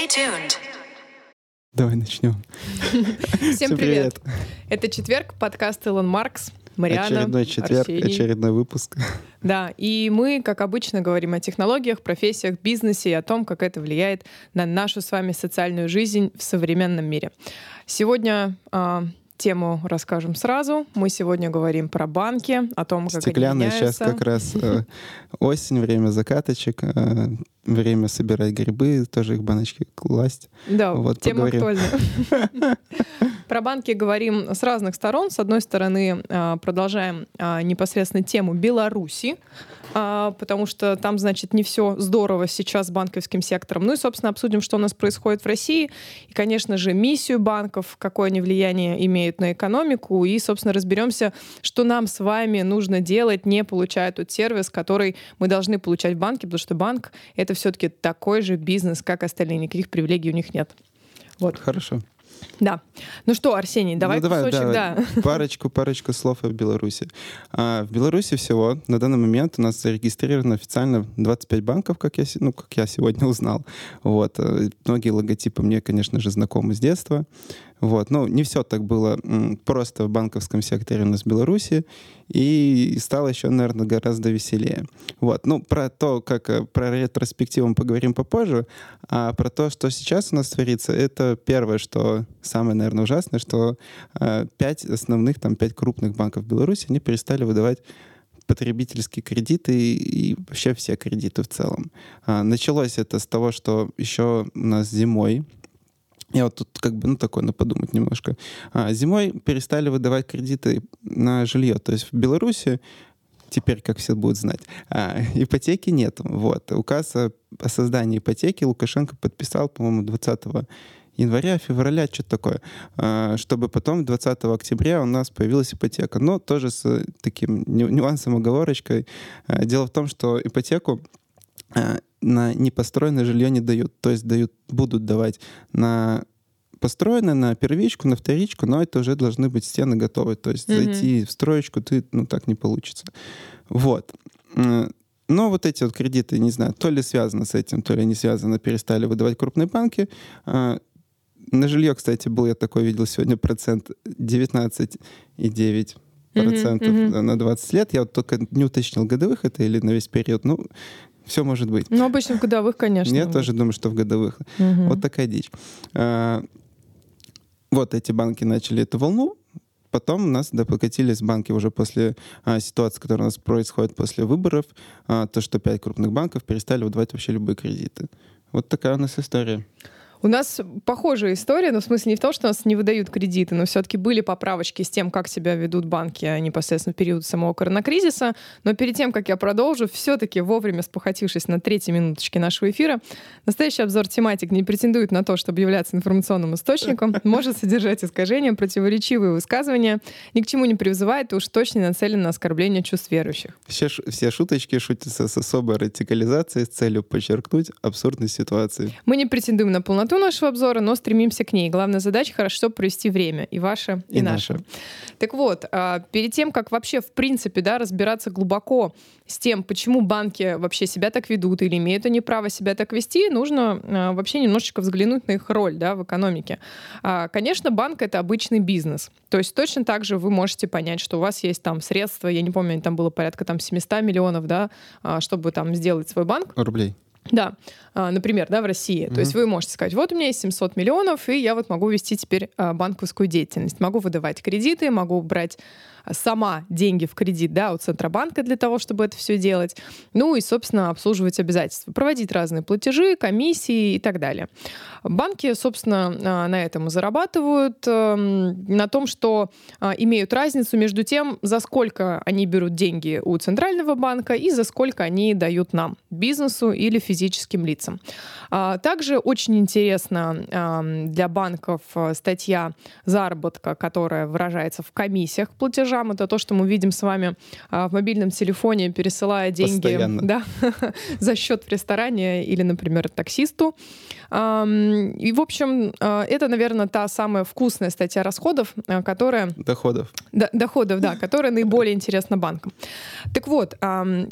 Stay tuned. Давай начнем. Всем привет. Это четверг, подкаст Илон Маркс. Мариана, Очередной четверг, Арсений. очередной выпуск. Да, и мы, как обычно, говорим о технологиях, профессиях, бизнесе и о том, как это влияет на нашу с вами социальную жизнь в современном мире. Сегодня а, тему расскажем сразу. Мы сегодня говорим про банки, о том, как Стеклянная они сейчас как раз э, осень, время закаточек, э, время собирать грибы, тоже их баночки класть. Да, Вот, тема поговорим. актуальная. Про банки говорим с разных сторон. С одной стороны, а, продолжаем непосредственно тему Беларуси, потому что там, значит, не все здорово сейчас с банковским сектором. Ну и, собственно, обсудим, что у нас происходит в России. И, конечно же, миссию банков, какое они влияние имеют на экономику. И, собственно, разберемся, что нам с вами нужно делать, не получая тот сервис, который мы должны получать в банке, потому что банк — это все-таки такой же бизнес, как остальные. Никаких привилегий у них нет. Вот. Хорошо. Да. Ну что, Арсений, давай, Ну, давай, кусочек, да, да. Парочку, парочку слов о Беларуси. А, в Беларуси всего на данный момент у нас зарегистрировано официально 25 банков, как я, ну, как я сегодня узнал. Вот. э, Многие логотипы мне, конечно же, знакомы с детства. Вот. Ну, не все так было просто в банковском секторе у нас в Беларуси. И стало еще, наверное, гораздо веселее. Вот. Ну, про то, как э, про ретроспективу мы поговорим попозже, а про то, что сейчас у нас творится, это первое, что самое, наверное, ужасное, что э, пять основных, там, пять крупных банков Беларуси, они перестали выдавать потребительские кредиты и, и вообще все кредиты в целом. А, началось это с того, что еще у нас зимой, я вот тут как бы, ну, такое, ну, подумать немножко. А, зимой перестали выдавать кредиты на жилье. То есть в Беларуси теперь, как все будут знать, а, ипотеки нет. Вот. Указ о, о создании ипотеки Лукашенко подписал, по-моему, 20 января, февраля, что-то такое, а, чтобы потом 20 октября у нас появилась ипотека. Но тоже с таким ню- нюансом, оговорочкой. А, Дело в том, что ипотеку на непостроенное жилье не дают. То есть дают, будут давать на построенное, на первичку, на вторичку, но это уже должны быть стены готовы. То есть Мгм. зайти в строечку ты, ну, так не получится. Вот. Но вот эти вот кредиты, не знаю, то ли связано с этим, то ли не связано, перестали выдавать крупные банки. А, На жилье, кстати, был, я такой видел сегодня процент 19,9 процентов мгм. на 20 лет. Я вот только не уточнил, годовых это или на весь период. Ну, все может быть. Ну, обычно в годовых, конечно. Я тоже думаю, что в годовых. Мгм. Вот такая дичь. А, Вот эти банки начали эту волну, потом у нас да, покатились банки уже после а, ситуации, которая у нас происходит после выборов, а, то, что пять крупных банков перестали выдавать вообще любые кредиты. Вот такая у нас история. У нас похожая история, но в смысле не в том, что нас не выдают кредиты, но все-таки были поправочки с тем, как себя ведут банки а, непосредственно в период самого коронакризиса. Но перед тем, как я продолжу, все-таки вовремя спохватившись на третьей минуточке нашего эфира, настоящий обзор тематик не претендует на то, чтобы являться информационным источником, может содержать искажения, противоречивые высказывания, ни к чему не призывает и уж точно нацелен на оскорбление чувств верующих. Все, все шуточки шутятся с особой радикализацией с целью подчеркнуть абсурдность ситуации. Мы не претендуем на полноту нашего обзора, но стремимся к ней. Главная задача — хорошо провести время. И ваше, и, И наше. наше. Так вот, а, перед тем, как вообще, в принципе, да, разбираться глубоко с тем, почему банки вообще себя так ведут или имеют они право себя так вести, нужно а, вообще немножечко взглянуть на их роль да, в экономике. А, Конечно, банк — это обычный бизнес. То есть точно так же вы можете понять, что у вас есть там средства, я не помню, там было порядка там 700 миллионов, да, чтобы там сделать свой банк. Рублей. Да, а, например, да, в России. То есть вы можете сказать, вот у меня есть 700 миллионов, и я вот могу вести теперь а, банковскую деятельность. Могу выдавать кредиты, могу брать сама деньги в кредит, да, у Центробанка для того, чтобы это все делать. Ну и, собственно, обслуживать обязательства, проводить разные платежи, комиссии и так далее. Банки, собственно, а, на этом и зарабатывают, эм, на том, что а, имеют разницу между тем, за сколько они берут деньги у Центрального банка и за сколько они дают нам, бизнесу или физическим лицам. А, Также очень интересно ам, для банков а, статья заработка, которая выражается в комиссиях к платежам. Это то, что мы видим с вами а, в мобильном телефоне, пересылая деньги Постоянно. да, за счет в ресторане или, например, таксисту. И, в общем, а, это, наверное, та самая вкусная статья расходов, а, которая Доходов. Д- доходов, да, которая наиболее интересна банкам. Так вот,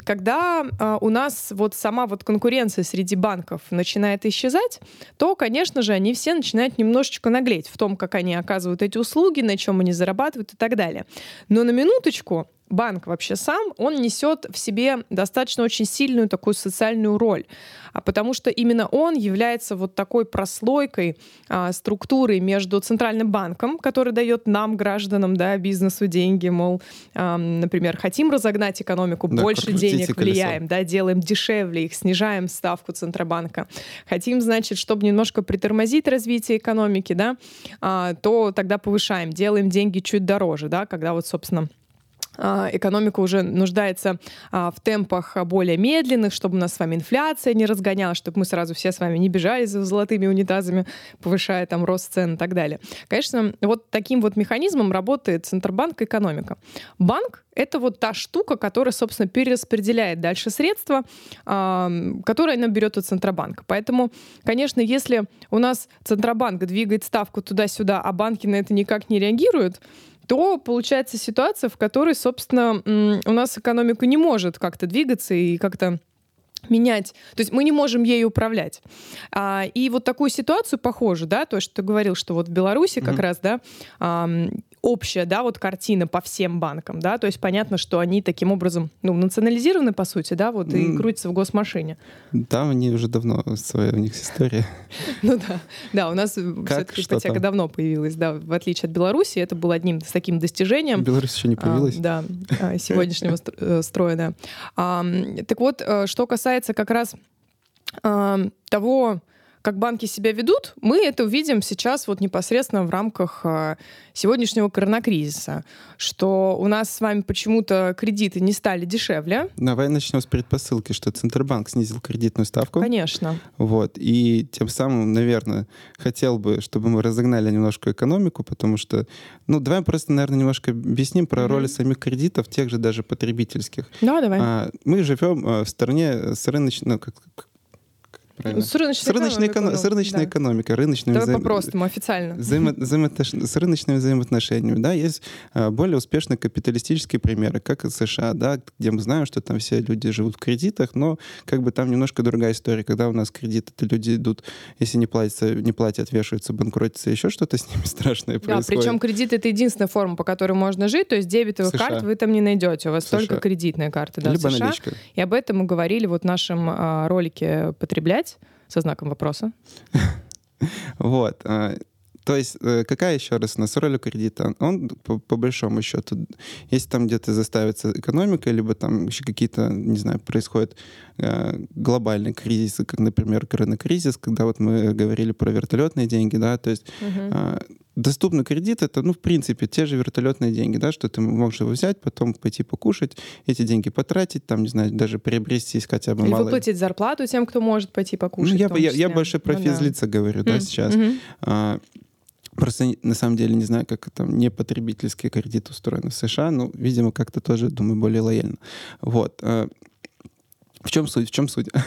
когда у нас вот сама вот конкуренция среди банков начинает исчезать, то, конечно же, они все начинают немножечко наглеть в том, как они оказывают эти услуги, на чем они зарабатывают и так далее. Но на минуточку банк вообще сам, он несет в себе достаточно очень сильную такую социальную роль, а потому что именно он является вот такой прослойкой а, структуры между центральным банком, который дает нам, гражданам, да, бизнесу деньги, мол, а, например, хотим разогнать экономику, да, больше денег влияем, да, делаем дешевле их, снижаем ставку Центробанка. Хотим, значит, чтобы немножко притормозить развитие экономики, да, а, то тогда повышаем, делаем деньги чуть дороже, да, когда вот, собственно, экономика уже нуждается а, в темпах более медленных, чтобы у нас с вами инфляция не разгонялась, чтобы мы сразу все с вами не бежали за золотыми унитазами, повышая там рост цен и так далее. Конечно, вот таким вот механизмом работает Центробанк экономика. Банк — это вот та штука, которая, собственно, перераспределяет дальше средства, которые она берет от Центробанка. Поэтому, конечно, если у нас Центробанк двигает ставку туда-сюда, а банки на это никак не реагируют, то получается ситуация, в которой, собственно, у нас экономика не может как-то двигаться и как-то менять, то есть мы не можем ею управлять. А, и вот такую ситуацию похожу, да, то, что ты говорил, что вот в Беларуси mm-hmm. как раз, да, а, общая, да, вот картина по всем банкам, да, то есть понятно, что они таким образом, ну, национализированы, по сути, да, вот, и крутятся в госмашине. Там они уже давно, своя у них история. Ну да, да, у нас все-таки ипотека давно появилась, да, в отличие от Беларуси, это было одним с таким достижением. Беларусь еще не а, появилась. Да, а, сегодняшнего э, строя, да. Так вот, э, что касается как раз того, как банки себя ведут, мы это увидим сейчас вот непосредственно в рамках а, сегодняшнего коронакризиса, что у нас с вами почему-то кредиты не стали дешевле. Давай начнем с предпосылки, что Центробанк снизил кредитную ставку. Конечно. Вот. И тем самым, наверное, хотел бы, чтобы мы разогнали немножко экономику, потому что, ну, давай просто, наверное, немножко объясним про mm-hmm. роли самих кредитов, тех же даже потребительских. Да, давай. А, мы живем а, в стране с рыночной, ну, как, правильно? С рыночной, с рыночной, эконом... с рыночной да. экономикой, рыночными Давай взаим... по-простому, официально. Взаимо... Взаимоотнош... С рыночными взаимоотношениями, да, есть а, более успешные капиталистические примеры, как и США, да, где мы знаем, что там все люди живут в кредитах, но как бы там немножко другая история, когда у нас кредиты, то люди идут, если не платятся, не платят, вешаются, банкротятся, еще что-то с ними страшное происходит. Да, причем кредит — это единственная форма, по которой можно жить, то есть дебетовых карт вы там не найдете, у вас США. только кредитные карты, да, Либо США. наличка. И об этом мы говорили вот в нашем а, ролике «Потреблять», со знаком вопроса. Вот. А, то есть э, какая еще раз у нас роль у кредита? Он по, по большому счету, если там где-то заставится экономика, либо там еще какие-то, не знаю, происходят э, глобальные кризисы, как, например, коронакризис, когда вот мы говорили про вертолетные деньги, да, то есть угу. э, доступный кредит это, ну, в принципе, те же вертолетные деньги, да, что ты можешь его взять, потом пойти покушать, эти деньги потратить, там, не знаю, даже приобрести хотя бы Или мало... выплатить зарплату тем, кто может пойти покушать. Ну, я, я, я больше про ну, физлица да. говорю, да, mm-hmm. сейчас. А, Просто на самом деле не знаю, как там не потребительский кредит устроен в США, но, видимо, как-то тоже, думаю, более лояльно. Вот. В чем суть? В чем суть?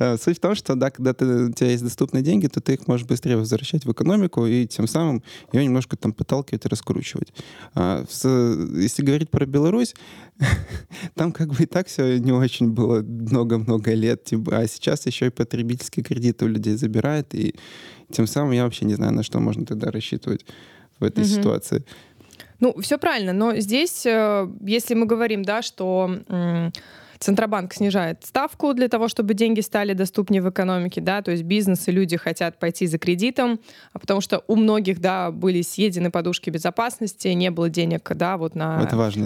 Э, суть в том, что да, когда ты, у тебя есть доступные деньги, то ты их можешь быстрее возвращать в экономику и тем самым ее немножко там подталкивать и раскручивать. А, если говорить про Беларусь, там как бы и так все не очень было много-много лет, типа, а сейчас еще и потребительские кредиты у людей забирают, и тем самым я вообще не знаю, на что можно тогда рассчитывать в этой ситуации. Ну, все правильно, но здесь, э, если мы говорим, да, что Центробанк снижает ставку для того, чтобы деньги стали доступнее в экономике, да, то есть бизнес и люди хотят пойти за кредитом, а потому что у многих, да, были съедены подушки безопасности, не было денег, да, вот на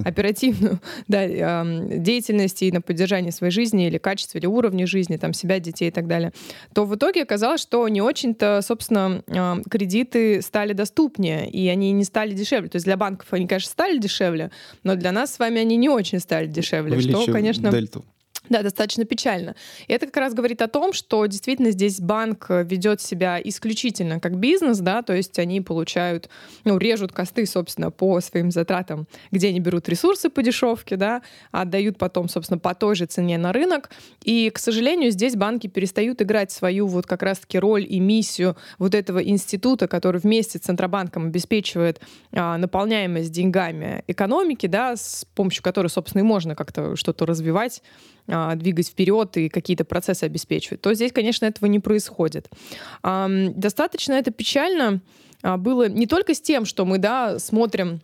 оперативную да, деятельность и на поддержание своей жизни или качества, или уровня жизни, там, себя, детей и так далее, то в итоге оказалось, что не очень-то, собственно, кредиты стали доступнее, и они не стали дешевле. То есть для банков они, конечно, стали дешевле, но для нас с вами они не очень стали дешевле, что, конечно, suelto. Да, достаточно печально. И это как раз говорит о том, что действительно здесь банк ведет себя исключительно как бизнес, да, то есть они получают, ну, режут косты, собственно, по своим затратам, где они берут ресурсы по дешевке, да, отдают потом, собственно, по той же цене на рынок. И, к сожалению, здесь банки перестают играть свою вот как раз-таки роль и миссию вот этого института, который вместе с Центробанком обеспечивает а, наполняемость деньгами экономики, да, с помощью которой, собственно, и можно как-то что-то развивать двигать вперед и какие-то процессы обеспечивать, то здесь, конечно, этого не происходит. А, достаточно это печально а, было не только с тем, что мы, да, смотрим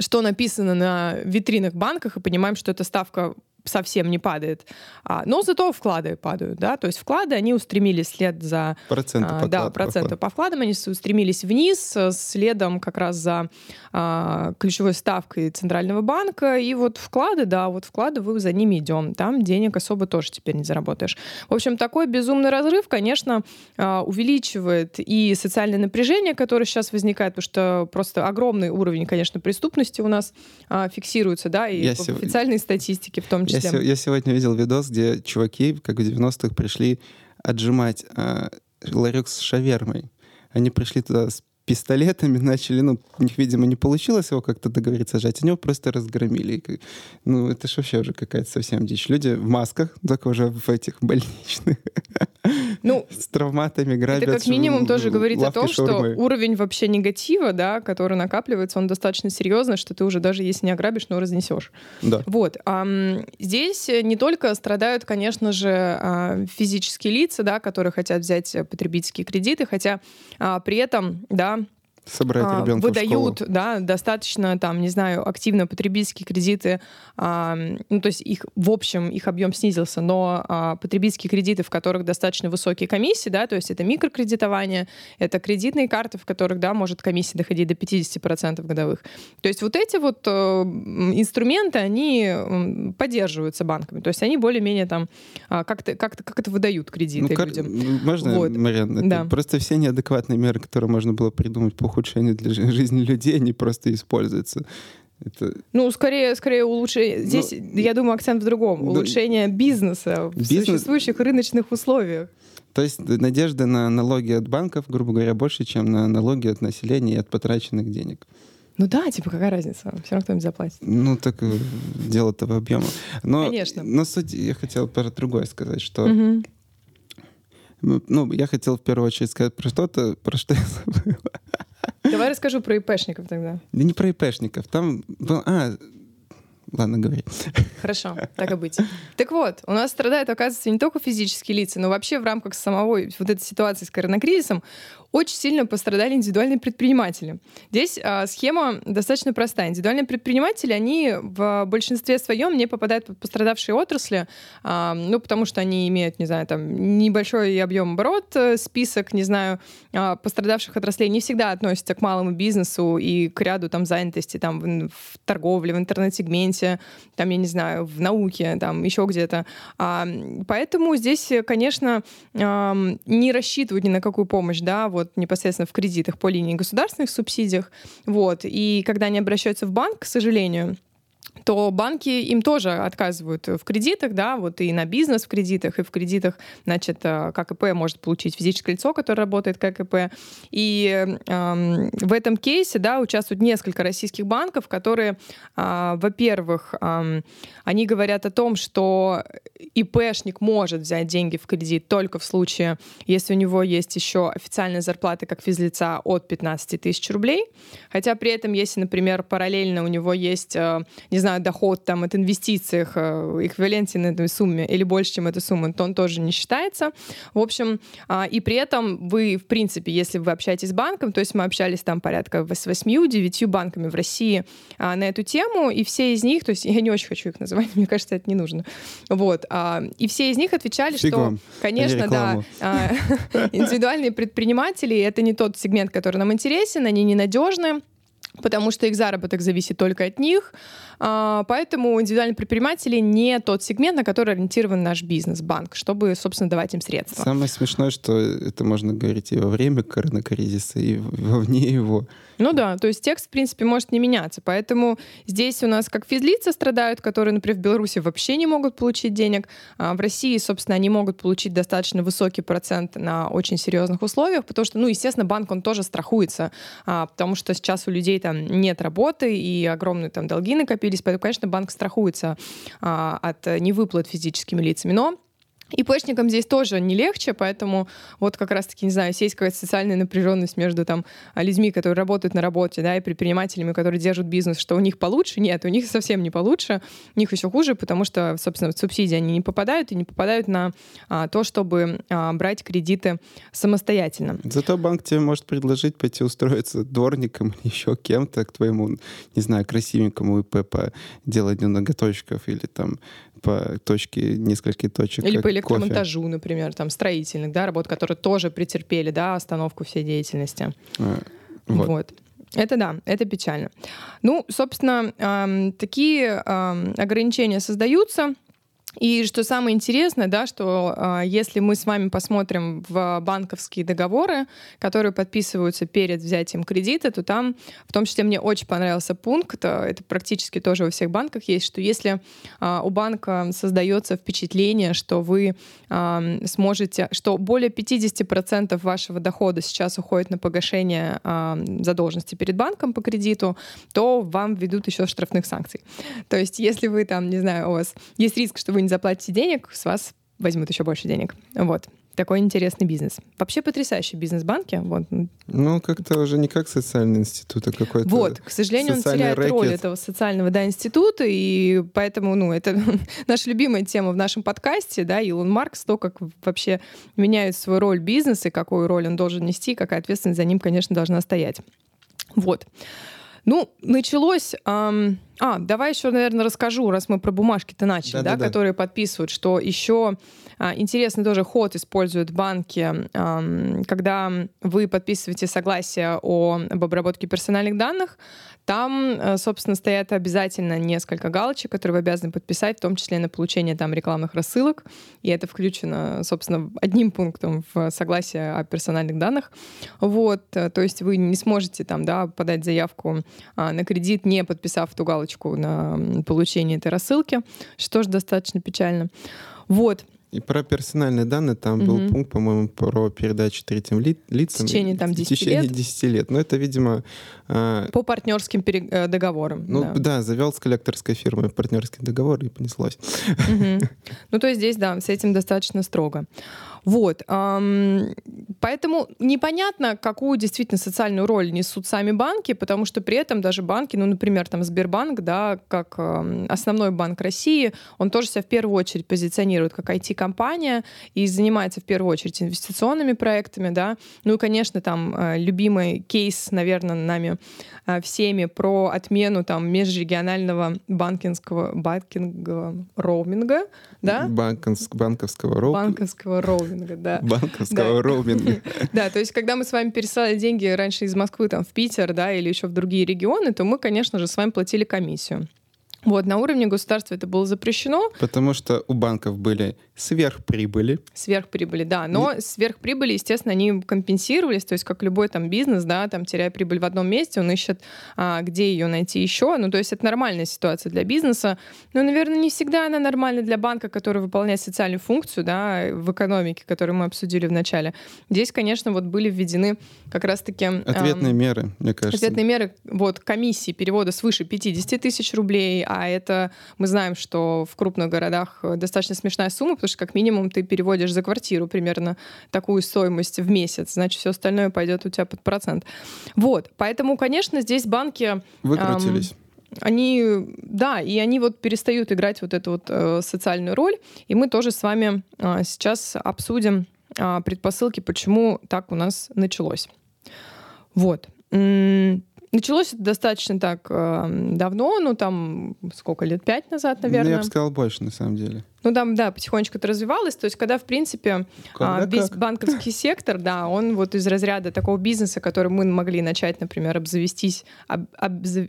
что написано на витринах банках и понимаем, что эта ставка совсем не падает. А, но зато вклады падают, да, то есть вклады, они устремились след за... Проценты а, Да, проценты по вкладам, они устремились вниз, э, следом как раз за а, ключевой ставкой Центрального банка, и вот вклады, да, вот вклады, вы за ними идем, там денег особо тоже теперь не заработаешь. В общем, такой безумный разрыв, конечно, а, увеличивает и социальное напряжение, которое сейчас возникает, потому что просто огромный уровень, конечно, преступности у нас а, фиксируется, да, и Я по сев... официальной статистике в том числе. Я, се- я сегодня видел видос, где чуваки, как в 90-х, пришли отжимать э, ларек с шавермой. Они пришли туда с пистолетами, начали, ну, у них, видимо, не получилось его как-то договориться сжать, они его просто разгромили. Ну, это ж вообще уже какая-то совсем дичь. Люди в масках, только уже в этих больничных, ну, с травматами грабят. Это как минимум тоже говорит о том, шаурмы. что уровень вообще негатива, да, который накапливается, он достаточно серьезный, что ты уже даже если не ограбишь, но разнесешь. Да. Вот. А, здесь не только страдают, конечно же, а, физические лица, да, которые хотят взять потребительские кредиты, хотя а, при этом, да, собрать а, ребенка выдают, да, достаточно там, не знаю, активно потребительские кредиты, а, ну то есть их в общем их объем снизился, но а, потребительские кредиты, в которых достаточно высокие комиссии, да, то есть это микрокредитование, это кредитные карты, в которых, да, может комиссия доходить до 50% годовых. То есть вот эти вот э, инструменты, они поддерживаются банками, то есть они более-менее там а, как-то как-то как это выдают кредиты ну, людям. Можно, вот. Марьяна, да. просто все неадекватные меры, которые можно было придумать по ухудшение для жизни людей, они просто используются. Это... Ну, скорее, скорее улучшение. Здесь, ну, я думаю, акцент в другом. Ну, улучшение бизнеса бизнес... в существующих рыночных условиях. То есть надежда на налоги от банков, грубо говоря, больше, чем на налоги от населения и от потраченных денег. Ну да, типа какая разница? Все равно кто-нибудь заплатит. Ну так э, дело-то в объеме. Но, Конечно. Но суть я хотел про другое сказать, что угу. ну, я хотел в первую очередь сказать про что-то, про что я забыл. Давай расскажу про ИПшников тогда. Да не про ИПшников. Там был... А, Ладно, говори. Хорошо, так и быть. Так вот, у нас страдают, оказывается, не только физические лица, но вообще в рамках самого вот этой ситуации с коронакризисом очень сильно пострадали индивидуальные предприниматели. Здесь а, схема достаточно простая. Индивидуальные предприниматели, они в большинстве своем не попадают под пострадавшие отрасли, а, ну, потому что они имеют, не знаю, там, небольшой объем оборот, э, список, не знаю, а, пострадавших отраслей не всегда относятся к малому бизнесу и к ряду там занятости там в, в торговле, в интернет-сегменте, там, я не знаю, в науке, там, еще где-то. А, поэтому здесь, конечно, а, не рассчитывать ни на какую помощь, да, вот вот непосредственно в кредитах по линии государственных субсидиях. Вот. И когда они обращаются в банк, к сожалению, то банки им тоже отказывают в кредитах, да, вот и на бизнес в кредитах, и в кредитах, значит, э, ККП может получить физическое лицо, которое работает ККП. И э, в этом кейсе, да, участвуют несколько российских банков, которые, э, во-первых, э, они говорят о том, что ИПшник может взять деньги в кредит только в случае, если у него есть еще официальная зарплата как физлица от 15 тысяч рублей, хотя при этом, если, например, параллельно у него есть, э, не знаю, знаю, доход там от инвестиций э, эквиваленте на этой сумме или больше, чем эта сумма, то он тоже не считается. В общем, а, и при этом вы, в принципе, если вы общаетесь с банком, то есть мы общались там порядка с 8-9 банками в России а, на эту тему, и все из них, то есть я не очень хочу их называть, мне кажется, это не нужно. Вот. А, и все из них отвечали, Фиг что, конечно, да, индивидуальные предприниматели — это не тот сегмент, который нам интересен, они ненадежны, потому что их заработок зависит только от них. А, поэтому индивидуальные предприниматели не тот сегмент, на который ориентирован наш бизнес, банк, чтобы, собственно, давать им средства. Самое смешное, что это можно говорить и во время коронакризиса, и вовне его. Ну да, то есть текст, в принципе, может не меняться. Поэтому здесь у нас как физлица страдают, которые, например, в Беларуси вообще не могут получить денег. А в России, собственно, они могут получить достаточно высокий процент на очень серьезных условиях, потому что, ну, естественно, банк, он тоже страхуется, а, потому что сейчас у людей там нет работы и огромные там долги накопились, поэтому, конечно, банк страхуется а, от невыплат физическими лицами. Но ИПшникам здесь тоже не легче, поэтому вот как раз-таки, не знаю, есть какая-то социальная напряженность между там людьми, которые работают на работе, да, и предпринимателями, которые держат бизнес, что у них получше. Нет, у них совсем не получше, у них еще хуже, потому что, собственно, в субсидии они не попадают и не попадают на а, то, чтобы а, брать кредиты самостоятельно. Зато банк тебе может предложить пойти устроиться дворником или еще кем-то к твоему, не знаю, красивенькому ИП по деланию ноготочков или там по точке, нескольких точек. Или по электромонтажу, кофе. например, там строительных, да, работ, которые тоже претерпели, да, остановку всей деятельности. А, вот. вот. Это да, это печально. Ну, собственно, эм, такие эм, ограничения создаются. И что самое интересное, да, что э, если мы с вами посмотрим в банковские договоры, которые подписываются перед взятием кредита, то там, в том числе, мне очень понравился пункт, а, это практически тоже во всех банках есть, что если э, у банка создается впечатление, что вы э, сможете, что более 50% вашего дохода сейчас уходит на погашение э, задолженности перед банком по кредиту, то вам ведут еще штрафных санкций. То есть, если вы там, не знаю, у вас есть риск, что вы вы не заплатите денег, с вас возьмут еще больше денег. Вот. Такой интересный бизнес. Вообще потрясающий бизнес банки. Вот. Ну, как-то уже не как социальный институт, а какой-то Вот, к сожалению, он теряет рэкет. роль этого социального да, института, и поэтому, ну, это наша любимая тема в нашем подкасте, да, Илон Маркс, то, как вообще меняет свою роль бизнеса, и какую роль он должен нести, какая ответственность за ним, конечно, должна стоять. Вот. Ну, началось... Эм... А, давай еще, наверное, расскажу, раз мы про бумажки-то начали, да, да, да, которые подписывают, что еще интересный тоже ход используют банки, а, когда вы подписываете согласие о, об обработке персональных данных, там, э, собственно, стоят обязательно несколько галочек, которые вы обязаны подписать, в том числе на получение там рекламных рассылок. И это включено, собственно, одним пунктом в согласие о персональных данных. Вот, э, то есть вы не сможете там, да, подать заявку а, на кредит, не подписав эту галочку на получение этой рассылки, что тоже достаточно печально. Вот. И про персональные данные там угу. был пункт, по-моему, про передачу третьим ли, лицам. В течение там 10 в течение лет. 10 лет. Но это, видимо... Э, По партнерским пере... Договорам. Ну да. да, завел с коллекторской фирмой партнерский договор и понеслось. Угу. Ну то есть здесь, да, с этим достаточно строго. Вот. Поэтому непонятно, какую действительно социальную роль несут сами банки, потому что при этом даже банки, ну, например, там Сбербанк, да, как основной банк России, он тоже себя в первую очередь позиционирует как IT-компания и занимается в первую очередь инвестиционными проектами, да. Ну и, конечно, там э, любимый кейс, наверное, нами э, всеми про отмену там межрегионального банкинского банкингового роуминга, да? Банковск, банковского роуминга. Банковского роуминга, да. Банковского роуминга. Да, то есть когда мы с вами пересылали деньги раньше из Москвы там в Питер, да, или еще в другие регионы, то мы, конечно же, с вами платили комиссию. Вот, на уровне государства это было запрещено. Потому что у банков были сверхприбыли. Сверхприбыли, да. Но и... сверхприбыли, естественно, они компенсировались. То есть, как любой там бизнес, да, там теряя прибыль в одном месте, он ищет, а, где ее найти еще. Ну, то есть, это нормальная ситуация для бизнеса. Но, наверное, не всегда она нормальна для банка, который выполняет социальную функцию, да, в экономике, которую мы обсудили в начале. Здесь, конечно, вот были введены как раз-таки... Ответные эм, меры, мне кажется. Ответные меры, вот, комиссии перевода свыше 50 тысяч рублей, а это мы знаем, что в крупных городах э, достаточно смешная сумма, потому что как минимум ты переводишь за квартиру примерно такую стоимость в месяц, значит, все остальное пойдет у тебя под процент. Вот, поэтому, конечно, здесь банки... Выкрутились. Эм, они, да, и они вот перестают играть вот эту вот э, социальную роль, и мы тоже с вами э, сейчас обсудим э, предпосылки, почему так у нас началось. Вот. Началось это достаточно так э, давно, ну там сколько лет, пять назад, наверное. Ну, я бы сказал больше, на самом деле. Ну там, да, потихонечку это развивалось. То есть, когда, в принципе, когда а, весь как? банковский сектор, да, он вот из разряда такого бизнеса, который мы могли начать, например, обзавестись, об, обзав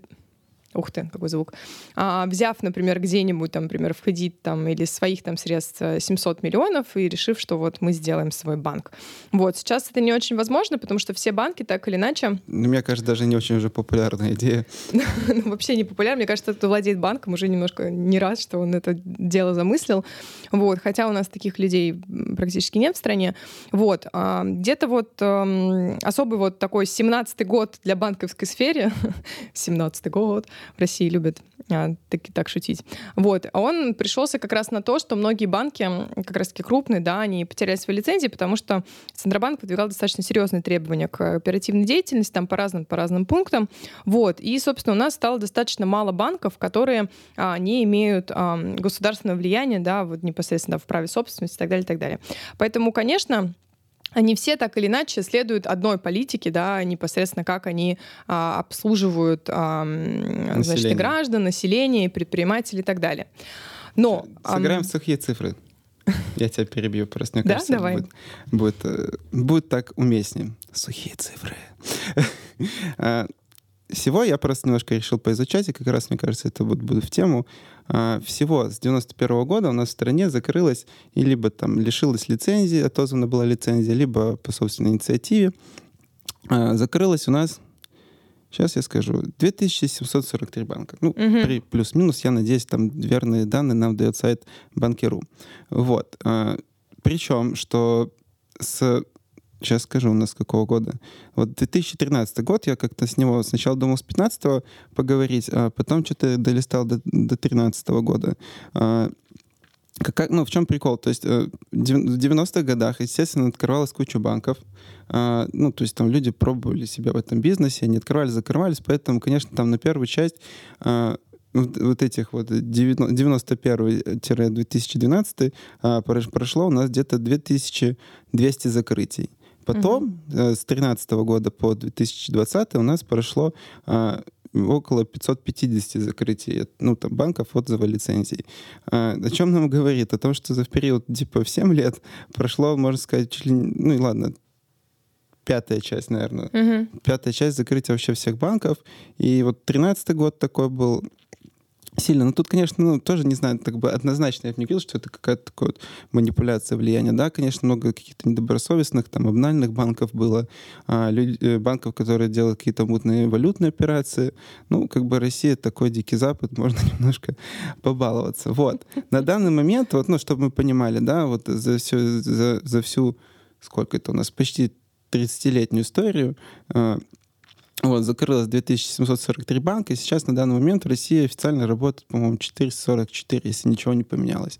ух ты, какой звук, а, взяв, например, где-нибудь, там, например, в кредит там, или своих там средств 700 э, миллионов и решив, что вот мы сделаем свой банк. Вот, сейчас это не очень возможно, потому что все банки так или иначе... Ну, мне кажется, даже не очень уже популярная идея. ну, вообще не популярна. Мне кажется, кто владеет банком, уже немножко не рад, что он это дело замыслил. Вот, хотя у нас таких людей практически нет в стране. Вот, а, где-то вот а, особый вот такой 17-й год для банковской сферы, 17-й год, в России любят а, так, так шутить. Вот. А он пришелся как раз на то, что многие банки, как раз таки крупные, да, они потеряли свои лицензии, потому что Центробанк выдвигал достаточно серьезные требования к оперативной деятельности, там по разным, по разным пунктам. Вот. И, собственно, у нас стало достаточно мало банков, которые а, не имеют а, государственного влияния, да, вот непосредственно в праве собственности и так далее, и так далее. Поэтому, конечно, они все так или иначе следуют одной политике, да, непосредственно как они а, обслуживают а, значит, граждан, население, предпринимателей и так далее. Но сыграем а, в сухие цифры. Я тебя перебью, просто мне кажется, давай. Будет, будет, э, будет так уместнее. Сухие цифры. А, всего я просто немножко решил поизучать, и как раз, мне кажется, это вот будет в тему. А, всего с 91 года у нас в стране закрылась и либо там лишилась лицензии, отозвана была лицензия, либо по собственной инициативе. А, закрылась у нас, сейчас я скажу, 2743 банка. Ну, угу. при плюс-минус, я надеюсь, там верные данные нам дает сайт Банкиру. Вот. А, Причем, что с Сейчас скажу, у нас какого года. Вот 2013 год, я как-то с него сначала думал с 15 поговорить, а потом что-то долистал до, до 13 года. А, как, ну, в чем прикол? То есть э, в 90-х годах, естественно, открывалась куча банков. А, ну, то есть там люди пробовали себя в этом бизнесе, они открывались, закрывались, поэтому, конечно, там на первую часть а, вот этих вот 91-2012 прошло у нас где-то 2200 закрытий. Потом mm-hmm. с 2013 года по 2020 у нас прошло а, около 550 закрытий ну, там, банков отзыва лицензий. А, о чем нам говорит? О том, что за период типа в 7 лет прошло, можно сказать, чуть ли, ну и ладно, пятая часть, наверное. Mm-hmm. Пятая часть закрытия вообще всех банков. И вот 13 год такой был, сильно. Но тут, конечно, ну, тоже не знаю, так бы однозначно я бы не говорил, что это какая-то такая вот манипуляция влияния. Да, конечно, много каких-то недобросовестных, там, обнальных банков было, а, люди, э, банков, которые делают какие-то мутные валютные операции. Ну, как бы Россия такой дикий запад, можно немножко побаловаться. Вот. На данный момент, вот, ну, чтобы мы понимали, да, вот за, все, за, за всю, сколько это у нас, почти 30-летнюю историю, а, вот, закрылось 2743 банка, и сейчас на данный момент в России официально работает, по-моему, 444, если ничего не поменялось.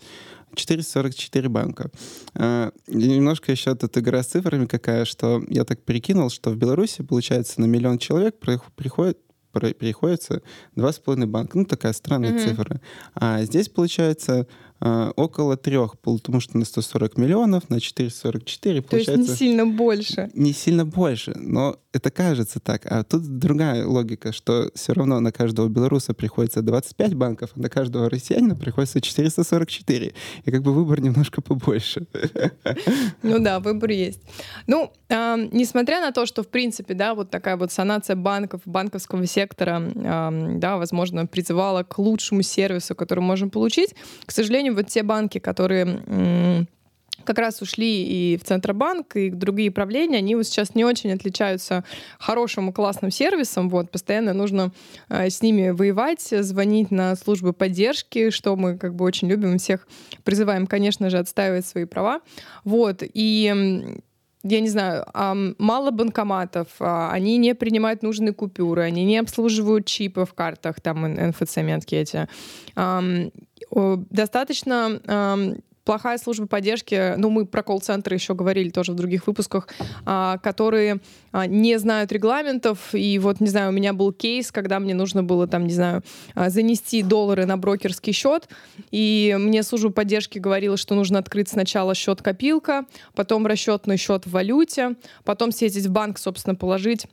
444 банка. А, немножко еще тут игра с цифрами какая, что я так перекинул, что в Беларуси, получается, на миллион человек приходит приходится 2,5 банка. Ну, такая странная mm-hmm. цифра. А здесь, получается, а, около трех, потому что на 140 миллионов, на 444 То получается... То есть не сильно больше. Не сильно больше, но это кажется так. А тут другая логика, что все равно на каждого белоруса приходится 25 банков, а на каждого россиянина приходится 444. И как бы выбор немножко побольше. Ну да, выбор есть. Ну, э, несмотря на то, что, в принципе, да, вот такая вот санация банков, банковского сектора, э, да, возможно, призывала к лучшему сервису, который можем получить, к сожалению, вот те банки, которые как раз ушли и в Центробанк, и другие правления, они вот сейчас не очень отличаются хорошим и классным сервисом. Вот, постоянно нужно э, с ними воевать, звонить на службы поддержки, что мы как бы очень любим, всех призываем, конечно же, отстаивать свои права. Вот, и я не знаю, мало банкоматов, а, они не принимают нужные купюры, они не обслуживают чипы в картах, там НФЦ-метки эти достаточно плохая служба поддержки, ну, мы про колл-центры еще говорили тоже в других выпусках, а, которые а, не знают регламентов, и вот, не знаю, у меня был кейс, когда мне нужно было, там, не знаю, а, занести доллары на брокерский счет, и мне служба поддержки говорила, что нужно открыть сначала счет-копилка, потом расчетный счет в валюте, потом съездить в банк, собственно, положить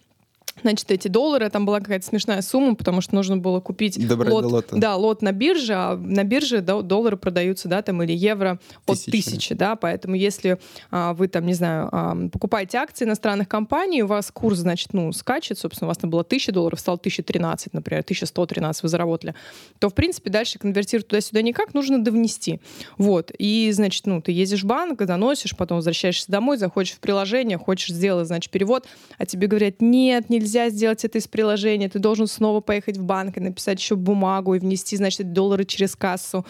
значит, эти доллары, там была какая-то смешная сумма, потому что нужно было купить Добрать лот, да, лот на бирже, а на бирже да, доллары продаются, да, там, или евро от тысячи, тысячи да, поэтому если а, вы там, не знаю, а, покупаете акции иностранных компаний, у вас курс, значит, ну, скачет, собственно, у вас там было 1000 долларов, стало 1013, например, 1113 вы заработали, то, в принципе, дальше конвертировать туда-сюда никак, нужно довнести, вот, и, значит, ну, ты ездишь в банк, доносишь, потом возвращаешься домой, заходишь в приложение, хочешь сделать, значит, перевод, а тебе говорят, нет, нельзя нельзя сделать это из приложения, ты должен снова поехать в банк и написать еще бумагу и внести, значит, доллары через кассу.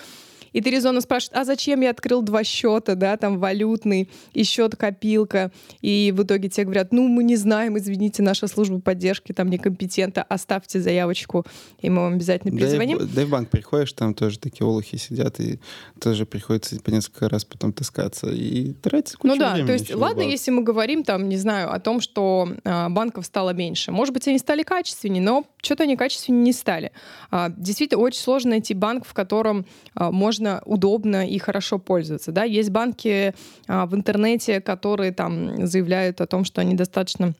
И ты резонно спрашиваешь, а зачем я открыл два счета, да, там валютный и счет копилка, и в итоге тебе говорят, ну мы не знаем, извините, наша служба поддержки там некомпетентна, оставьте заявочку, и мы вам обязательно перезвоним. Да и, да и в банк приходишь, там тоже такие олухи сидят, и тоже приходится по несколько раз потом таскаться и тратить кучу Ну да, времени то есть, ладно, банк. если мы говорим там, не знаю, о том, что а, банков стало меньше. Может быть, они стали качественнее, но что-то они качественнее не стали. А, действительно, очень сложно найти банк, в котором а, можно удобно и хорошо пользоваться. Да? Есть банки а, в интернете, которые там заявляют о том, что они достаточно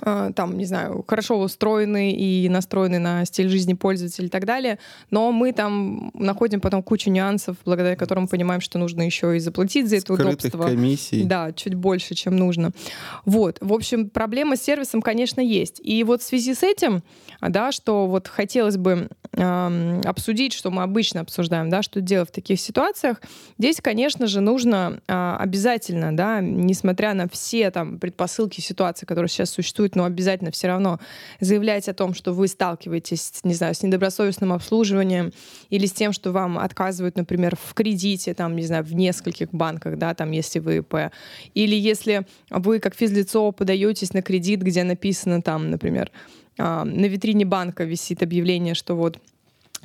там, не знаю, хорошо устроены и настроены на стиль жизни пользователя и так далее, но мы там находим потом кучу нюансов, благодаря которым понимаем, что нужно еще и заплатить за это Скрытых удобство. комиссий. Да, чуть больше, чем нужно. Вот, в общем, проблема с сервисом, конечно, есть. И вот в связи с этим, да, что вот хотелось бы эм, обсудить, что мы обычно обсуждаем, да, что делать в таких ситуациях, здесь, конечно же, нужно э, обязательно, да, несмотря на все там предпосылки ситуации, которые сейчас существуют, но обязательно все равно заявлять о том, что вы сталкиваетесь, не знаю, с недобросовестным обслуживанием или с тем, что вам отказывают, например, в кредите, там, не знаю, в нескольких банках, да, там, если вы ИП, или если вы как физлицо подаетесь на кредит, где написано там, например, а, на витрине банка висит объявление, что вот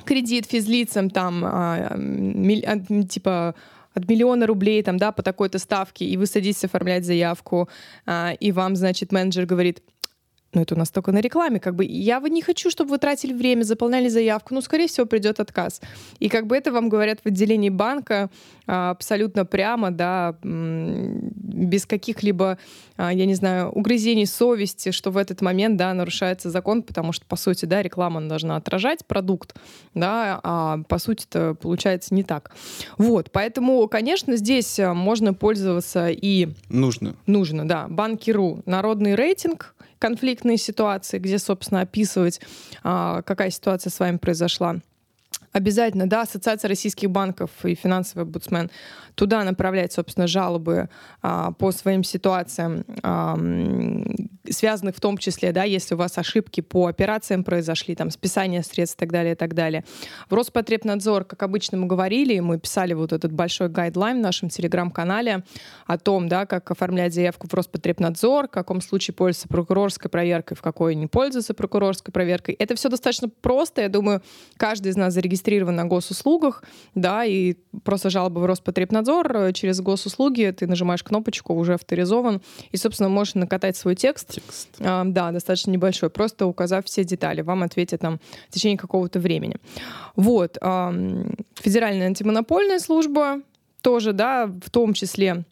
кредит физлицам там а, а, типа от миллиона рублей там, да, по такой-то ставке, и вы садитесь оформлять заявку, а, и вам, значит, менеджер говорит, ну, это у нас только на рекламе, как бы, я не хочу, чтобы вы тратили время, заполняли заявку, ну, скорее всего, придет отказ. И как бы это вам говорят в отделении банка а, абсолютно прямо, да, без каких-либо, а, я не знаю, угрызений совести, что в этот момент, да, нарушается закон, потому что, по сути, да, реклама должна отражать продукт, да, а по сути это получается не так. Вот, поэтому, конечно, здесь а, можно пользоваться и Нужно. нужно, да, банки.ру, народный рейтинг, конфликтные ситуации, где, собственно, описывать, а, какая ситуация с вами произошла. Обязательно, да, Ассоциация российских банков и финансовый омбудсмен туда направлять, собственно, жалобы а, по своим ситуациям, а, связанных в том числе, да, если у вас ошибки по операциям произошли, там, списание средств и так далее, и так далее. В Роспотребнадзор, как обычно мы говорили, мы писали вот этот большой гайдлайн в нашем телеграм-канале о том, да, как оформлять заявку в Роспотребнадзор, в каком случае пользоваться прокурорской проверкой, в какой не пользоваться прокурорской проверкой. Это все достаточно просто. Я думаю, каждый из нас зарегистрирован на госуслугах, да, и просто жалоба в Роспотребнадзор э, через госуслуги, ты нажимаешь кнопочку, уже авторизован, и, собственно, можешь накатать свой текст. Текст. А, да, достаточно небольшой, просто указав все детали. Вам ответят там в течение какого-то времени. Вот. ам, Федеральная антимонопольная служба тоже, да, в том числе а,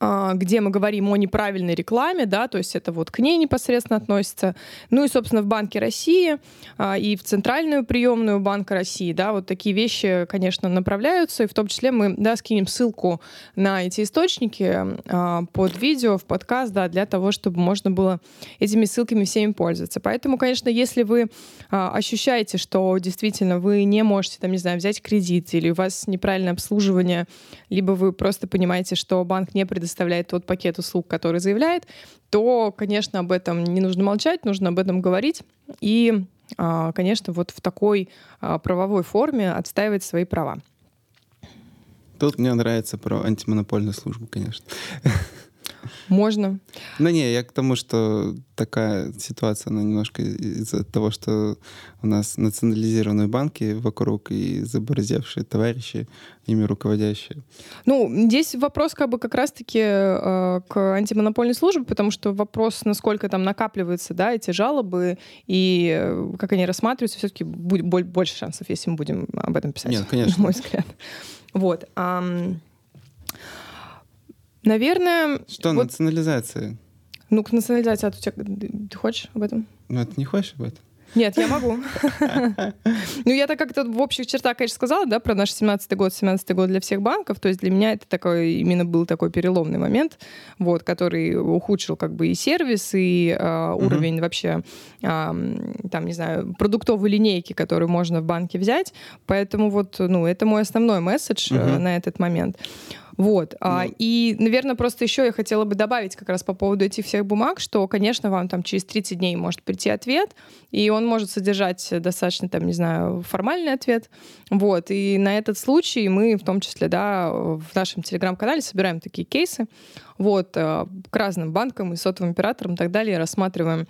где мы говорим о неправильной рекламе, да, то есть это вот к ней непосредственно относится. Ну и, собственно, в Банке России а, и в Центральную приемную Банка России, да, вот такие вещи, конечно, направляются, и в том числе мы, да, скинем ссылку на эти источники а, под видео, в подкаст, да, для того, чтобы можно было этими ссылками всеми пользоваться. Поэтому, конечно, если вы а, ощущаете, что действительно вы не можете, там, не знаю, взять кредит, или у вас неправильное обслуживание, либо вы просто понимаете, что банк не предоставляет тот пакет услуг, который заявляет, то, конечно, об этом не нужно молчать, нужно об этом говорить и, а, конечно, вот в такой а, правовой форме отстаивать свои права. Тут мне нравится про антимонопольную службу, конечно. Можно. Ну не, я к тому, что такая ситуация, она немножко из-за того, что у нас национализированные банки вокруг и заборзевшие товарищи, ими руководящие. Ну, здесь вопрос как бы как раз-таки э, к антимонопольной службе, потому что вопрос, насколько там накапливаются, да, эти жалобы и э, как они рассматриваются, все-таки будет боль- больше шансов, если мы будем об этом писать. Нет, конечно. На мой взгляд. Вот. ам, Наверное, Что, вот, национализация? ну, к национализации, а ты, ты хочешь об этом? Ну, это не хочешь об этом? Нет, я могу. Ну, я так как-то в общих чертах, конечно, сказала, да, про наш 17-й год, 17-й год для всех банков. То есть для меня это такой, именно был такой переломный момент, вот, который ухудшил как бы и сервис, и а, уровень вообще, а, там, не знаю, продуктовой линейки, которую можно в банке взять. Поэтому вот, ну, это мой основной месседж э, на этот момент. Вот. А, ну. И, наверное, просто еще я хотела бы добавить как раз по поводу этих всех бумаг, что, конечно, вам там через 30 дней может прийти ответ, и он может содержать достаточно, там, не знаю, формальный ответ. Вот. И на этот случай мы, в том числе, да, в нашем телеграм-канале собираем такие кейсы, вот, э, к разным банкам и сотовым операторам и так далее, рассматриваем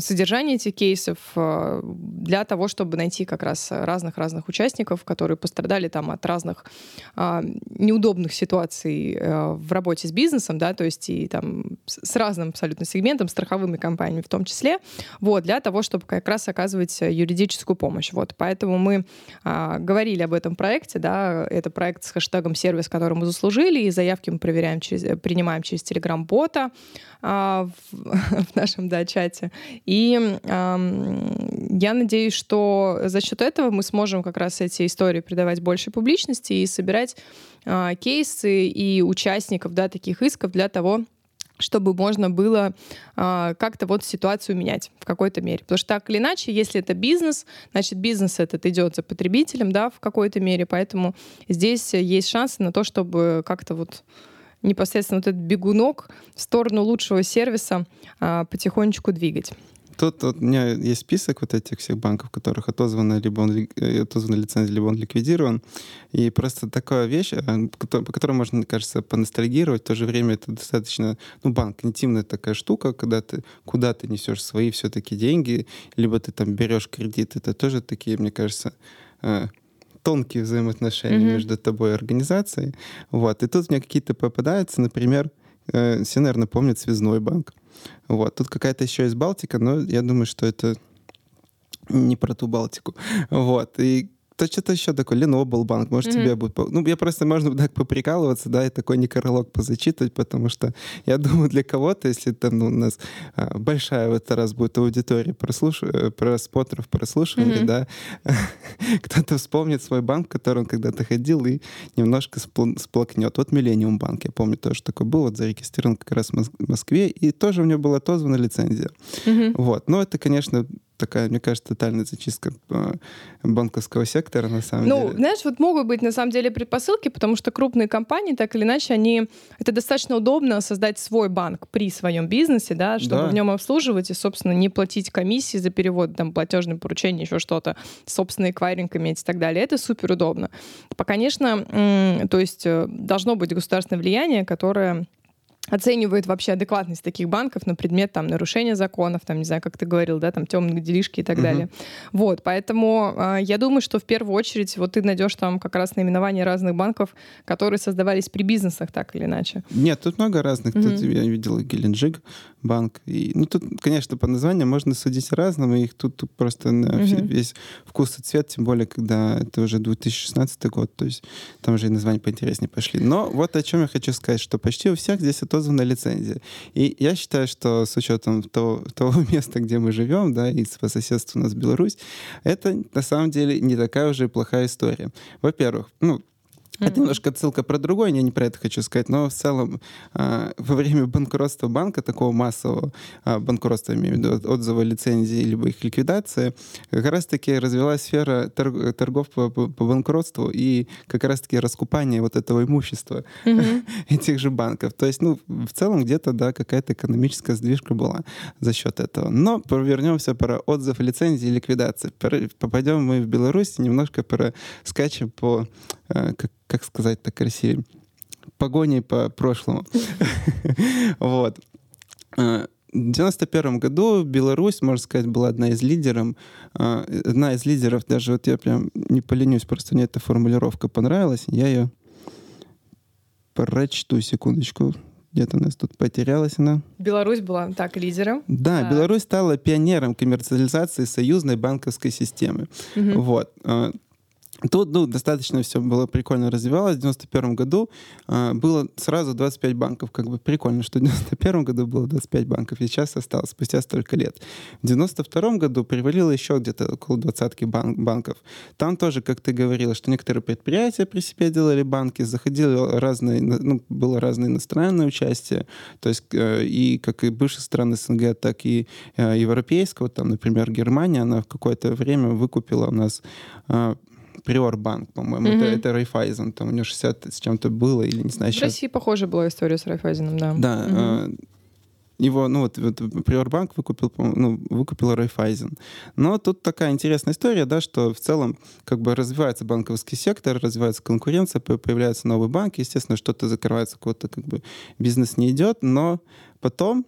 содержание этих кейсов э, для того, чтобы найти как раз разных-разных участников, которые пострадали там от разных а, неудобных ситуаций э, в работе с бизнесом, да, то есть и там с разным абсолютно сегментом, страховыми компаниями в том числе, вот, для того, чтобы как раз оказывать юридическую помощь. Вот, поэтому мы а, говорили об этом проекте, да, это проект с хэштегом «Сервис, который мы заслужили», и заявки мы проверяем через, принимаем через Telegram-бота а, в, в нашем да, чате. И а, я надеюсь, что за счет этого мы сможем как раз эти истории придавать больше публичности и собирать а, кейсы и участников да, таких исков для того, чтобы можно было а, как-то вот ситуацию менять в какой-то мере. Потому что так или иначе, если это бизнес, значит, бизнес этот идет за потребителем, да, в какой-то мере, поэтому здесь есть шансы на то, чтобы как-то вот непосредственно вот этот бегунок в сторону лучшего сервиса а, потихонечку двигать. Тут вот, у меня есть список вот этих всех банков, которых отозвана либо он, э, отозвана лицензия, либо он ликвидирован. И просто такая вещь, э, по которой можно, кажется, поностальгировать, в то же время это достаточно, ну, банк, интимная такая штука, когда ты куда ты несешь свои все-таки деньги, либо ты там берешь кредит, это тоже такие, мне кажется, э, тонкие взаимоотношения mm-hmm. между тобой и организацией. Вот. И тут мне какие-то попадаются, например, э, все, наверное, помнят Связной банк. Вот. Тут какая-то еще есть Балтика, но я думаю, что это не про ту Балтику. Вот. И то что-то еще такое, Lenoble банк, может, mm-hmm. тебе будет... Ну, я просто, можно так поприкалываться, да, и такой некролог позачитывать, потому что я думаю, для кого-то, если там ну, у нас а, большая в этот раз будет аудитория прослуш... Э, просмотров, прослушивания, mm-hmm. да, кто-то вспомнит свой банк, в который он когда-то ходил, и немножко спл... сплакнет. Вот Millennium банк, я помню, тоже такой был, вот зарегистрирован как раз в Москве, и тоже у него была отозвана лицензия. Mm-hmm. Вот. Но это, конечно, такая, мне кажется, тотальная зачистка э, банковского сектора, на самом ну, деле. Ну, знаешь, вот могут быть, на самом деле, предпосылки, потому что крупные компании, так или иначе, они... Это достаточно удобно создать свой банк при своем бизнесе, да, чтобы да. в нем обслуживать и, собственно, не платить комиссии за перевод, там, платежное поручение, еще что-то, собственный эквайринг иметь и так далее. Это супер удобно. Конечно, то есть э, должно быть государственное влияние, которое оценивают вообще адекватность таких банков на предмет там нарушения законов, там, не знаю, как ты говорил, да, там темные делишки и так угу. далее. Вот, поэтому э, я думаю, что в первую очередь вот ты найдешь там как раз наименование разных банков, которые создавались при бизнесах так или иначе. Нет, тут много разных. Угу. Тут я видел Геленджик банк. И, ну, тут, конечно, по названиям можно судить разному, их тут, тут просто на угу. весь вкус и цвет, тем более, когда это уже 2016 год, то есть там уже и названия поинтереснее пошли. Но вот о чем я хочу сказать, что почти у всех здесь отозвана лицензия. И я считаю, что с учетом того, того места, где мы живем, да, и по соседству у нас Беларусь, это на самом деле не такая уже плохая история. Во-первых, ну, это немножко отсылка про другое, я не про это хочу сказать, но в целом э, во время банкротства банка, такого массового э, банкротства, имею в виду, отзыва лицензии либо их ликвидации, как раз-таки развилась сфера торг, торгов по, по, по банкротству и как раз-таки раскупания вот этого имущества mm-hmm. этих же банков. То есть, ну, в целом где-то, да, какая-то экономическая сдвижка была за счет этого. Но вернемся про отзыв лицензии и ликвидации. Попадем мы в Беларусь, немножко скачем по Э, как, как сказать так красивее, погоней по прошлому. Вот. Э, в 91 году Беларусь, можно сказать, была одна из лидеров, э, одна из лидеров, даже вот я прям не поленюсь, просто мне эта формулировка понравилась, я ее прочту, секундочку. Где-то у нас тут потерялась она. Беларусь была так лидером. Да, так. Беларусь стала пионером коммерциализации союзной банковской системы. Угу. Вот. Тут ну, достаточно все было прикольно развивалось. В 91 году э, было сразу 25 банков. Как бы прикольно, что в 91 году было 25 банков, и сейчас осталось спустя столько лет. В 92 году привалило еще где-то около двадцатки бан- банков. Там тоже, как ты говорила, что некоторые предприятия при себе делали банки, заходили разные, ну, было разное иностранное участие, то есть э, и как и бывших стран СНГ, так и э, европейского, там, например, Германия, она в какое-то время выкупила у нас э, Приорбанк, по-моему, Мгм. это, это Райфайзен, там у него 60 с чем-то было, или не знаю, В сейчас. России похожая была история с Райфайзеном, да. Да, Мгм. э, его, ну вот, вот Приорбанк выкупил, ну, выкупил Райфайзен. Но тут такая интересная история, да, что в целом как бы развивается банковский сектор, развивается конкуренция, по- появляются новые банки, естественно, что-то закрывается, какой-то как бы бизнес не идет, но потом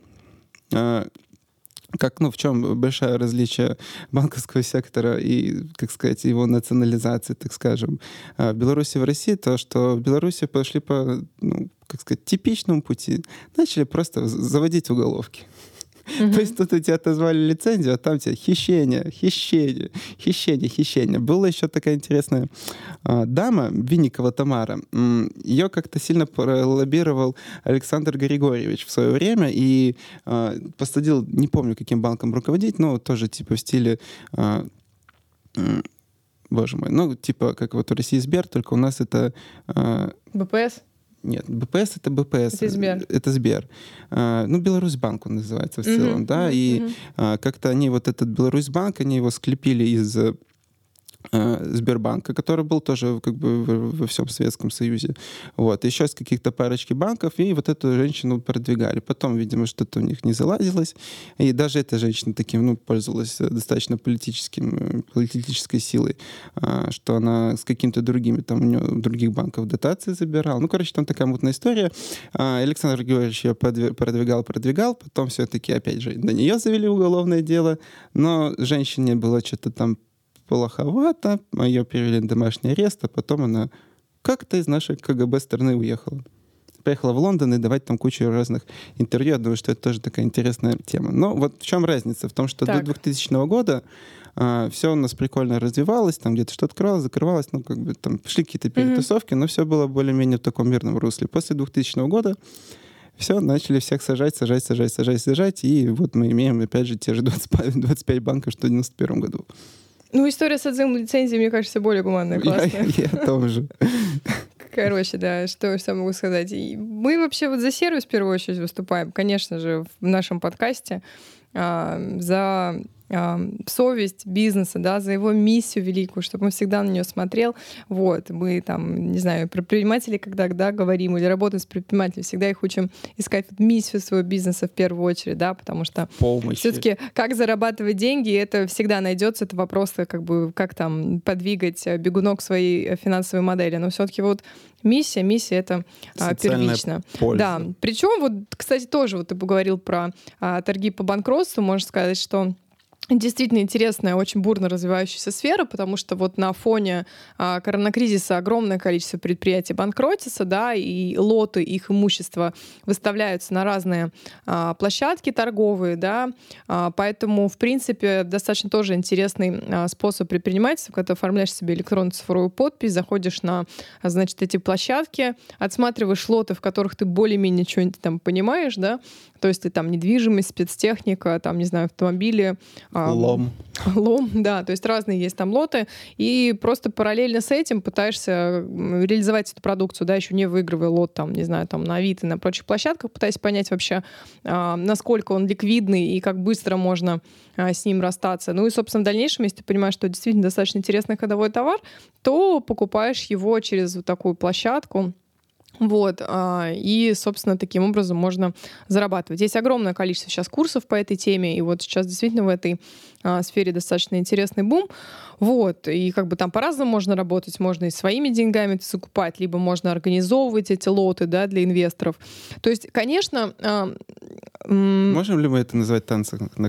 э, как, ну, в чем большое различие банковского сектора и, как сказать, его национализации, так скажем, а, в Беларуси и в России, то, что в Беларуси пошли по, ну, как сказать, типичному пути. Начали просто заводить уголовки. То есть тут у тебя отозвали лицензию, а там тебе хищение, хищение, хищение, хищение. Была еще такая интересная а, дама, Винникова Тамара. Ее как-то сильно пролоббировал Александр Григорьевич в свое время и а, посадил, не помню, каким банком руководить, но тоже типа в стиле а, Боже мой, ну, типа, как вот у России Сбер, только у нас это а, БПС? Нет, БПС это БПС. Это Сбер. Это Сбер. А, ну, Беларусьбанк он называется в Мгм, целом, да, и а, как-то они вот этот Беларусьбанк, они его склепили из э, Сбербанка, который был тоже как бы во всем Советском Союзе. Вот. Еще из каких-то парочки банков, и вот эту женщину продвигали. Потом, видимо, что-то у них не заладилось. И даже эта женщина таким, ну, пользовалась э, достаточно политическим, э, политической силой, а, что она с какими-то другими, там, у нее других банков дотации забирала. Ну, короче, там такая мутная история. А, Александр Георгиевич ее продвигал, продвигал, потом все-таки, опять же, на нее завели уголовное дело, но женщине было что-то там плоховато, ее перевели на домашний арест, а потом она как-то из нашей КГБ страны уехала. Поехала в Лондон и давать там кучу разных интервью. Я думаю, что это тоже такая интересная тема. Но вот в чем разница? В том, что Так. до 2000 года все у нас прикольно развивалось, там где-то что-то открывалось, закрывалось, ну, как бы там шли какие-то перетасовки, но все было более-менее в таком мирном русле. После 2000 года все, начали всех сажать, сажать, сажать, сажать, сажать, и вот мы имеем, опять же, те же 25, 25 банков, что в 91 году. Ну, история с отзывом лицензии, мне кажется, более гуманная, Я, классная. я о том же. Короче, да, что, что могу сказать. И мы вообще вот за сервис в первую очередь выступаем, конечно же, в нашем подкасте а, за совесть бизнеса, да, за его миссию великую, чтобы он всегда на нее смотрел. Вот, мы там, не знаю, про предпринимателей, когда да, говорим или работаем с предпринимателями, всегда их учим искать миссию своего бизнеса в первую очередь, да, потому что все-таки как зарабатывать деньги, это всегда найдется. Это вопрос, как бы, как там подвигать э, бегунок своей э, финансовой модели. Но все-таки вот миссия, миссия это а, первично. польза. Да. Причем вот, кстати, тоже вот ты говорил про а, торги по банкротству, можно сказать, что Действительно интересная, очень бурно развивающаяся сфера, потому что вот на фоне а, коронакризиса огромное количество предприятий банкротится, да, и лоты их имущества выставляются на разные а, площадки торговые, да, а, поэтому, в принципе, достаточно тоже интересный а, способ предпринимательства, когда ты оформляешь себе электронную цифровую подпись, заходишь на, а, значит, эти площадки, отсматриваешь лоты, в которых ты более-менее что-нибудь там понимаешь, да, то есть ты там недвижимость, спецтехника, там, не знаю, автомобили, а, Лом. лом, да, то есть разные есть там лоты, и просто параллельно с этим пытаешься реализовать эту продукцию, да, еще не выигрывая лот там, не знаю, там на Авито и на прочих площадках, пытаясь понять вообще, а, насколько он ликвидный и как быстро можно а, с ним расстаться. Ну и, собственно, в дальнейшем, если ты понимаешь, что действительно достаточно интересный ходовой товар, то покупаешь его через вот такую площадку, вот, а, и, собственно, таким образом можно зарабатывать. Есть огромное количество сейчас курсов по этой теме, и вот сейчас действительно в этой а, сфере достаточно интересный бум. Вот, и как бы там по-разному можно работать, можно и своими деньгами это закупать, либо можно организовывать эти лоты, да, для инвесторов. То есть, конечно, а, Можем ли мы это называть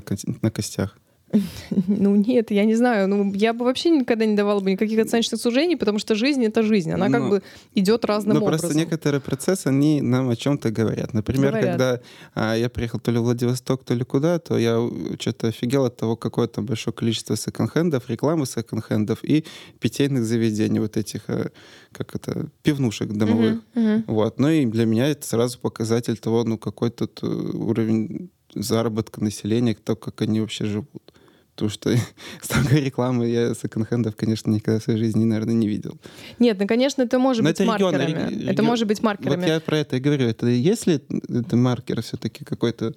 ко- на костях? ну нет, я не знаю, ну я бы вообще никогда не давала бы никаких оценочных суждений, потому что жизнь это жизнь, она как Ну, бы идет разным Но образом. просто некоторые процессы, они нам о чем-то говорят. Например, Говорят. когда а, я приехал то ли в Владивосток, то ли куда, то я что-то офигел от того, какое там большое количество секонд-хендов, рекламы секонд-хендов и питейных заведений, вот этих, э, как это, пивнушек домовых. Мгм, мгм. Вот. Ну и для меня это сразу показатель того, ну какой тут э, уровень заработка населения, то, как они вообще живут. Потому что столько рекламы я секонд-хендов, конечно, никогда в своей жизни, наверное, не видел. Нет, ну конечно, это может Но быть это регион, маркерами. реги- Это может быть маркерами. Вот я про это и говорю. Это если это маркер все-таки какой-то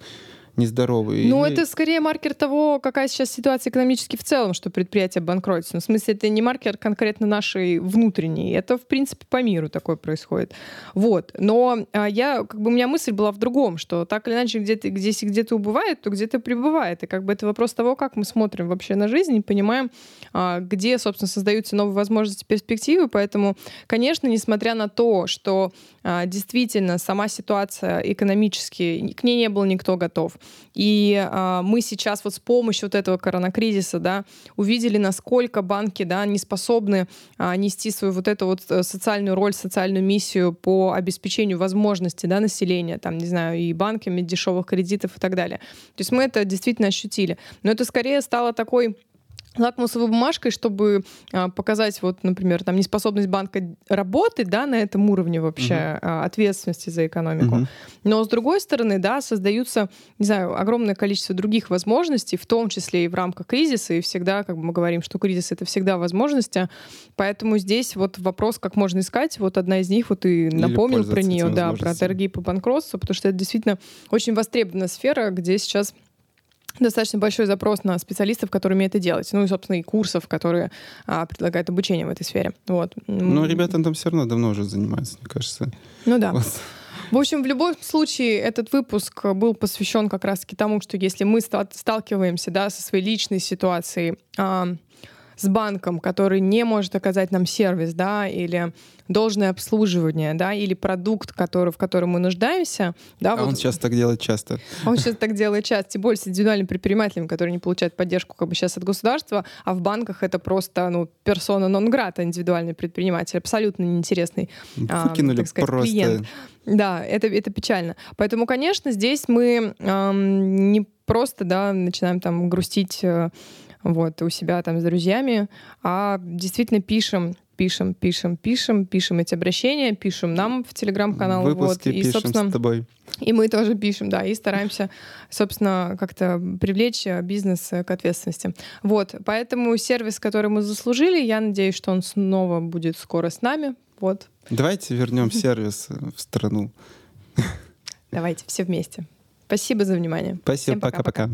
нездоровый. Ну, Или- это скорее маркер того, какая сейчас ситуация экономически в целом, что предприятие банкротится. Ну, в смысле, это не маркер конкретно нашей внутренней. Это, в принципе, по миру такое происходит. Вот. Но а, я, как бы, у меня мысль была в другом, что так или иначе, где-то, здесь где-то убывает, то где-то прибывает. И как бы это вопрос того, как мы смотрим вообще на жизнь и понимаем, а, где, собственно, создаются новые возможности, перспективы. Поэтому, конечно, несмотря на то, что а, действительно сама ситуация экономически, к ней не был никто готов. И а, мы сейчас вот с помощью вот этого коронакризиса, да, увидели, насколько банки, да, не способны а, нести свою вот эту вот э, социальную роль, социальную миссию по обеспечению возможностей, да, населения, там, не знаю, и банками дешевых кредитов и так далее. То есть мы это действительно ощутили. Но это скорее стало такой лакмусовой бумажкой, чтобы а, показать, вот, например, там неспособность банка работать, да, на этом уровне вообще а, ответственности за экономику. Мгм. Но с другой стороны, да, создаются, не знаю, огромное количество других возможностей, в том числе и в рамках кризиса, и всегда, как бы мы говорим, что кризис это всегда возможности, поэтому здесь вот вопрос, как можно искать, вот одна из них, вот и напомнил про нее, да, про торги по банкротству, потому что это действительно очень востребованная сфера, где сейчас достаточно большой запрос на специалистов, которые умеют это делать. Ну и, собственно, и курсов, которые а, предлагают обучение в этой сфере. Вот. Но М, ребята там все равно давно уже занимаются, мне кажется. Ну да. Вот. В общем, в любом случае, этот выпуск был посвящен как раз-таки тому, что если мы ста- сталкиваемся да, со своей личной ситуацией а, с банком, который не может оказать нам сервис, да, или должное обслуживание, да, или продукт, который, в котором мы нуждаемся, да, А вот он сейчас так делает часто. он сейчас так делает часто, тем более с индивидуальными предпринимателями, которые не получают поддержку как бы сейчас от государства, а в банках это просто, ну, персона нон грата, индивидуальный предприниматель, абсолютно неинтересный, а, Выкинули так сказать, просто. клиент. Да, это, это печально. Поэтому, конечно, здесь мы ам, не просто, да, начинаем там грустить э, вот, у себя там с друзьями, а действительно пишем пишем, пишем, пишем, пишем эти обращения, пишем нам в телеграм-канал. Выпуски вот, и, пишем собственно, с тобой. и мы тоже пишем, да, и стараемся, собственно, как-то привлечь э, бизнес э, к ответственности. Вот, поэтому сервис, который мы заслужили, я надеюсь, что он снова будет скоро с нами. Вот, Давайте вернем сервис э, в страну. давайте все вместе. Спасибо за внимание. Спасибо, пока-пока.